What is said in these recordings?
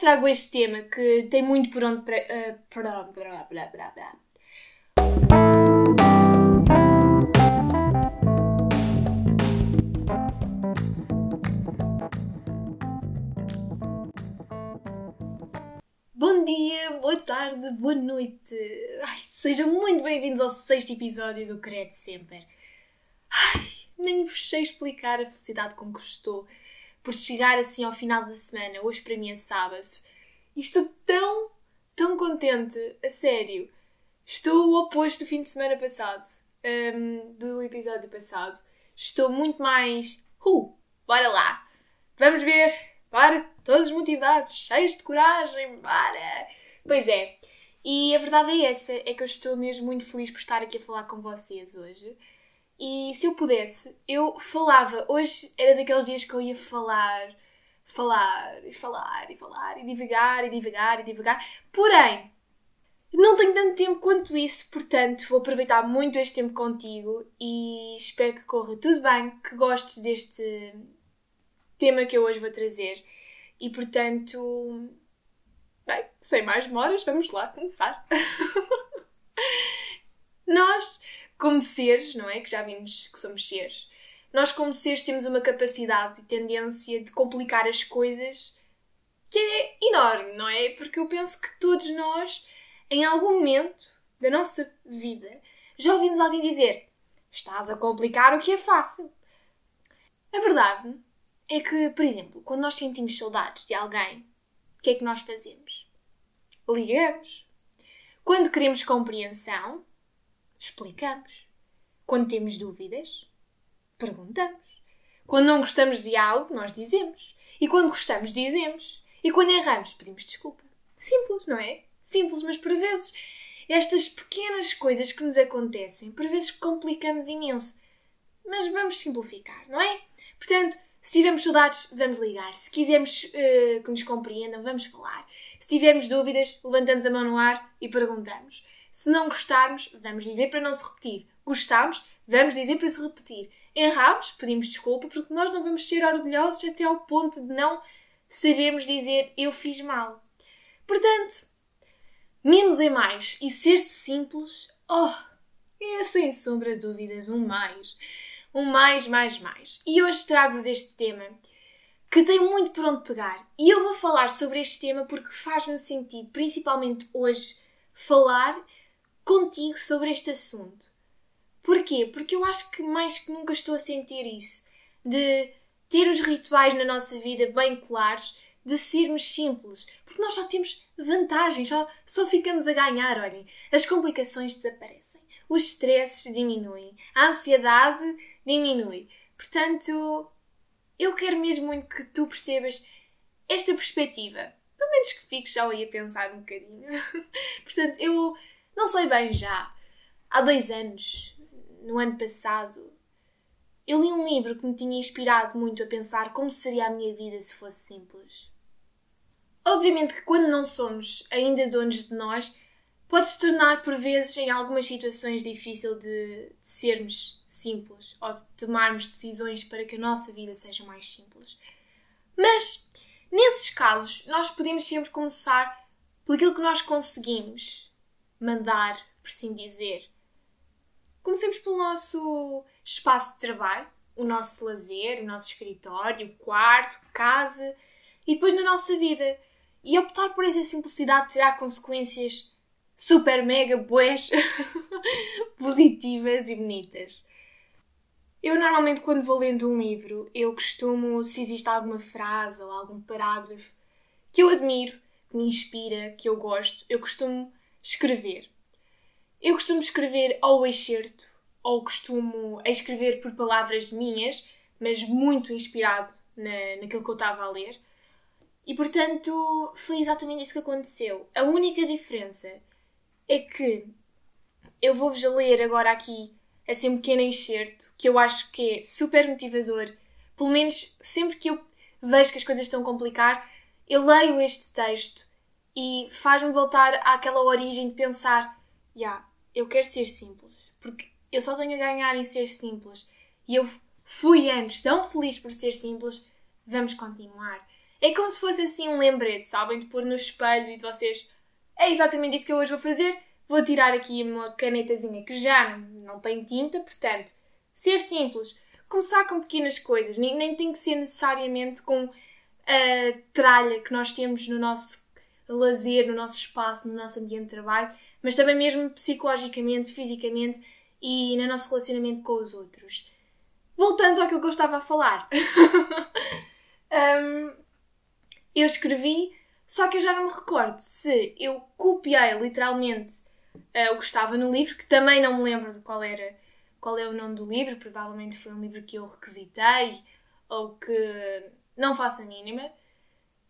trago este tema que tem muito por onde. Pre... Uh, blá, blá, blá, blá, blá. Bom dia, boa tarde, boa noite. Ai, sejam muito bem-vindos ao sexto episódio do Credo Sempre. Ai, nem vos sei explicar a felicidade com que estou por chegar assim ao final da semana. Hoje para mim é sábado. E estou tão, tão contente, a sério. Estou o oposto do fim de semana passado, um, do episódio passado. Estou muito mais. Uh, bora lá! Vamos ver! Bora! Todos motivados, cheios de coragem, bora! Pois é, e a verdade é essa: é que eu estou mesmo muito feliz por estar aqui a falar com vocês hoje. E se eu pudesse, eu falava. Hoje era daqueles dias que eu ia falar, falar e falar e falar e divagar e divagar e divagar. Porém, não tenho tanto tempo quanto isso, portanto vou aproveitar muito este tempo contigo e espero que corra tudo bem, que gostes deste tema que eu hoje vou trazer. E portanto, bem, sem mais demoras, vamos lá começar. Nós como seres, não é? Que já vimos que somos seres. Nós, como seres, temos uma capacidade e tendência de complicar as coisas que é enorme, não é? Porque eu penso que todos nós, em algum momento da nossa vida, já ouvimos alguém dizer: Estás a complicar o que é fácil. A verdade é que, por exemplo, quando nós sentimos saudades de alguém, o que é que nós fazemos? Ligamos. Quando queremos compreensão, explicamos. Quando temos dúvidas, perguntamos. Quando não gostamos de algo, nós dizemos. E quando gostamos, dizemos. E quando erramos, pedimos desculpa. Simples, não é? Simples, mas por vezes estas pequenas coisas que nos acontecem, por vezes complicamos imenso. Mas vamos simplificar, não é? Portanto, se tivermos saudades, vamos ligar. Se quisermos uh, que nos compreendam, vamos falar. Se tivermos dúvidas, levantamos a mão no ar e perguntamos. Se não gostarmos, vamos dizer para não se repetir. Gostarmos, vamos dizer para se repetir. Erramos, pedimos desculpa, porque nós não vamos ser orgulhosos até ao ponto de não sabermos dizer eu fiz mal. Portanto, menos é mais e ser-se simples, oh, é sem sombra de dúvidas um mais. Um mais, mais, mais. E hoje trago-vos este tema que tem muito por onde pegar. E eu vou falar sobre este tema porque faz-me sentido, principalmente hoje, falar contigo sobre este assunto. Porquê? Porque eu acho que mais que nunca estou a sentir isso. De ter os rituais na nossa vida bem claros, de sermos simples. Porque nós só temos vantagens, só, só ficamos a ganhar, olhem. As complicações desaparecem, os stresses diminuem, a ansiedade diminui. Portanto, eu quero mesmo muito que tu percebas esta perspectiva. Menos que fiques já aí a pensar um bocadinho. Portanto, eu não sei bem já. Há dois anos, no ano passado, eu li um livro que me tinha inspirado muito a pensar como seria a minha vida se fosse simples. Obviamente que quando não somos ainda donos de nós, pode se tornar por vezes em algumas situações difícil de, de sermos simples ou de tomarmos decisões para que a nossa vida seja mais simples. Mas nesses casos, nós podemos sempre começar pelo aquilo que nós conseguimos mandar, por assim dizer. Comecemos pelo nosso espaço de trabalho, o nosso lazer, o nosso escritório, o quarto, casa e depois na nossa vida. E optar por essa simplicidade terá consequências super mega boas, positivas e bonitas. Eu normalmente quando vou lendo um livro, eu costumo, se existe alguma frase ou algum parágrafo que eu admiro, que me inspira, que eu gosto, eu costumo escrever. Eu costumo escrever ao excerto, ou costumo escrever por palavras minhas, mas muito inspirado na, naquilo que eu estava a ler. E portanto, foi exatamente isso que aconteceu. A única diferença é que eu vou-vos ler agora aqui assim um pequeno excerto que eu acho que é super motivador. Pelo menos sempre que eu vejo que as coisas estão a complicar, eu leio este texto e faz-me voltar àquela origem de pensar: já, yeah, eu quero ser simples, porque eu só tenho a ganhar em ser simples. E eu fui antes tão feliz por ser simples, vamos continuar. É como se fosse assim um lembrete, sabem? De pôr no espelho e de vocês. É exatamente isso que eu hoje vou fazer. Vou tirar aqui uma canetazinha que já não tem tinta, portanto, ser simples. Começar com pequenas coisas, nem, nem tem que ser necessariamente com a tralha que nós temos no nosso lazer, no nosso espaço, no nosso ambiente de trabalho, mas também mesmo psicologicamente, fisicamente e no nosso relacionamento com os outros. Voltando àquilo que eu estava a falar. um, eu escrevi, só que eu já não me recordo se eu copiei literalmente uh, o que estava no livro, que também não me lembro de qual era qual é o nome do livro, provavelmente foi um livro que eu requisitei ou que não faço a mínima.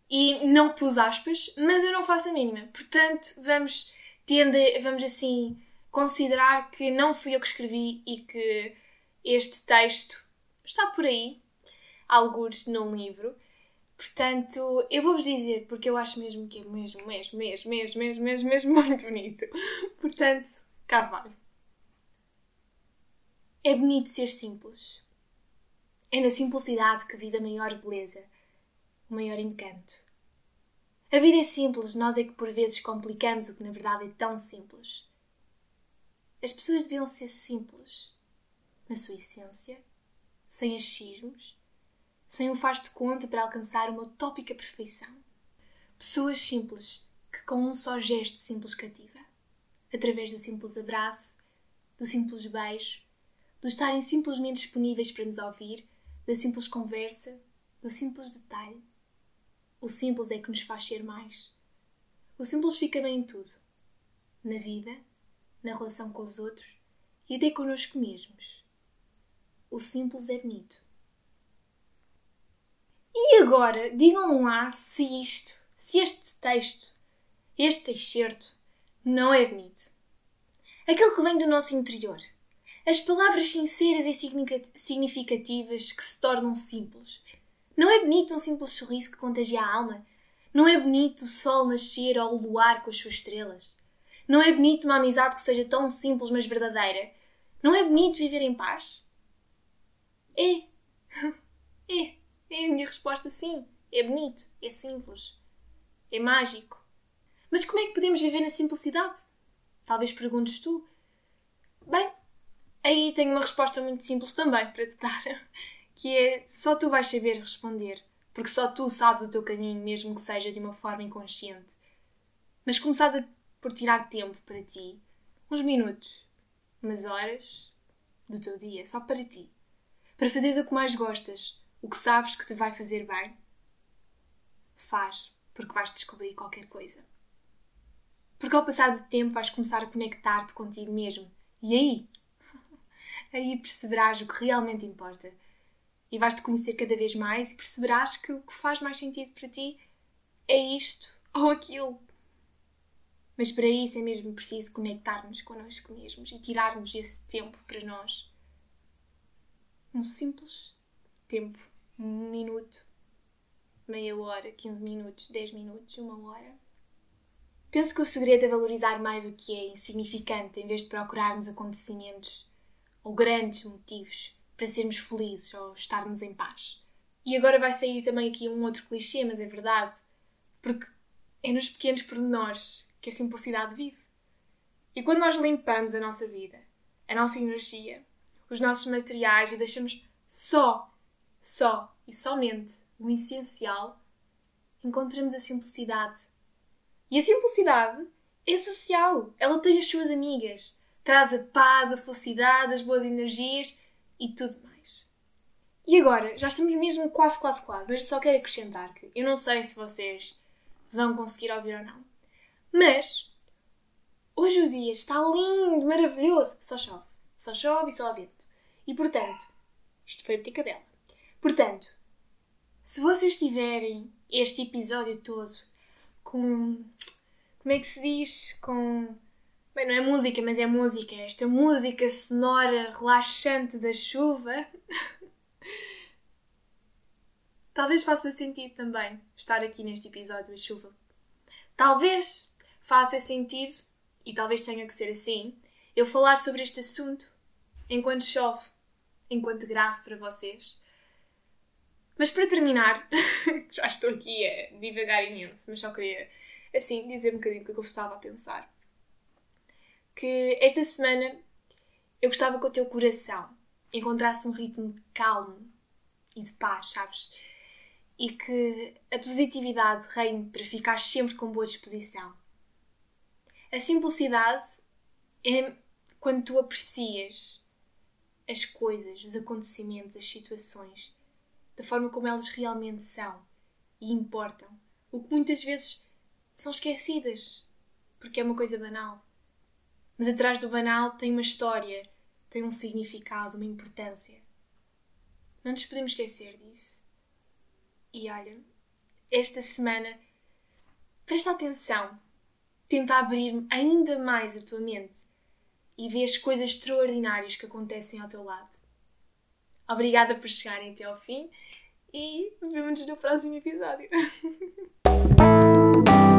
E não pus aspas, mas eu não faço a mínima. Portanto, vamos tende, vamos assim considerar que não fui eu que escrevi e que este texto está por aí, alguns num livro. Portanto, eu vou-vos dizer, porque eu acho mesmo que é mesmo, mesmo, mesmo, mesmo, mesmo, mesmo, mesmo muito bonito. Portanto, vai. É bonito ser simples. É na simplicidade que vive a maior beleza, o maior encanto. A vida é simples, nós é que por vezes complicamos o que na verdade é tão simples. As pessoas deviam ser simples, na sua essência, sem achismos, sem o faz de conta para alcançar uma utópica perfeição. Pessoas simples que com um só gesto simples cativa, através do simples abraço, do simples beijo, do estarem simplesmente disponíveis para nos ouvir, da simples conversa, do simples detalhe. O simples é que nos faz ser mais. O simples fica bem em tudo. Na vida, na relação com os outros e até connosco mesmos. O simples é bonito. E agora, digam lá se isto, se este texto, este excerto, não é bonito. Aquele que vem do nosso interior. As palavras sinceras e significativas que se tornam simples. Não é bonito um simples sorriso que contagia a alma? Não é bonito o sol nascer ou o luar com as suas estrelas? Não é bonito uma amizade que seja tão simples mas verdadeira? Não é bonito viver em paz? É. É. É a minha resposta sim. É bonito. É simples. É mágico. Mas como é que podemos viver na simplicidade? Talvez perguntes tu. Bem, aí tenho uma resposta muito simples também para te dar. Que é só tu vais saber responder. Porque só tu sabes o teu caminho, mesmo que seja de uma forma inconsciente. Mas começares por tirar tempo para ti, uns minutos, umas horas do teu dia, só para ti, para fazeres o que mais gostas, o que sabes que te vai fazer bem, faz, porque vais descobrir qualquer coisa. Porque ao passar do tempo vais começar a conectar-te contigo mesmo. E aí? Aí perceberás o que realmente importa. E vais-te conhecer cada vez mais e perceberás que o que faz mais sentido para ti é isto ou aquilo. Mas para isso é mesmo preciso conectarmos connosco mesmos e tirarmos esse tempo para nós. Um simples tempo, um minuto, meia hora, 15 minutos, 10 minutos, uma hora. Penso que o segredo é valorizar mais o que é insignificante em vez de procurarmos acontecimentos ou grandes motivos para sermos felizes ou estarmos em paz. E agora vai sair também aqui um outro clichê, mas é verdade, porque é nos pequenos pormenores que a simplicidade vive. E quando nós limpamos a nossa vida, a nossa energia, os nossos materiais e deixamos só, só e somente o essencial, encontramos a simplicidade. E a simplicidade é social. Ela tem as suas amigas. Traz a paz, a felicidade, as boas energias e tudo mais. E agora, já estamos mesmo quase, quase, quase, mas só quero acrescentar que eu não sei se vocês vão conseguir ouvir ou não. Mas hoje o dia está lindo, maravilhoso. Só chove. Só chove e só há vento. E portanto, isto foi a picadela. Portanto, se vocês tiverem este episódio todo com. Como é que se diz? Com. Bem, não é música, mas é música. Esta música sonora, relaxante da chuva. Talvez faça sentido também estar aqui neste episódio de chuva. Talvez faça sentido, e talvez tenha que ser assim, eu falar sobre este assunto enquanto chove, enquanto grave para vocês. Mas para terminar, já estou aqui a divagar imenso, mas só queria, assim, dizer um bocadinho o que eu estava a pensar. Que esta semana eu gostava que o teu coração encontrasse um ritmo calmo e de paz, sabes? E que a positividade reine para ficar sempre com boa disposição. A simplicidade é quando tu aprecias as coisas, os acontecimentos, as situações da forma como elas realmente são e importam, o que muitas vezes são esquecidas porque é uma coisa banal. Mas atrás do banal tem uma história, tem um significado, uma importância. Não nos podemos esquecer disso. E olha, esta semana presta atenção, tenta abrir ainda mais a tua mente e vê as coisas extraordinárias que acontecem ao teu lado. Obrigada por chegarem até ao fim e vemos nos no próximo episódio.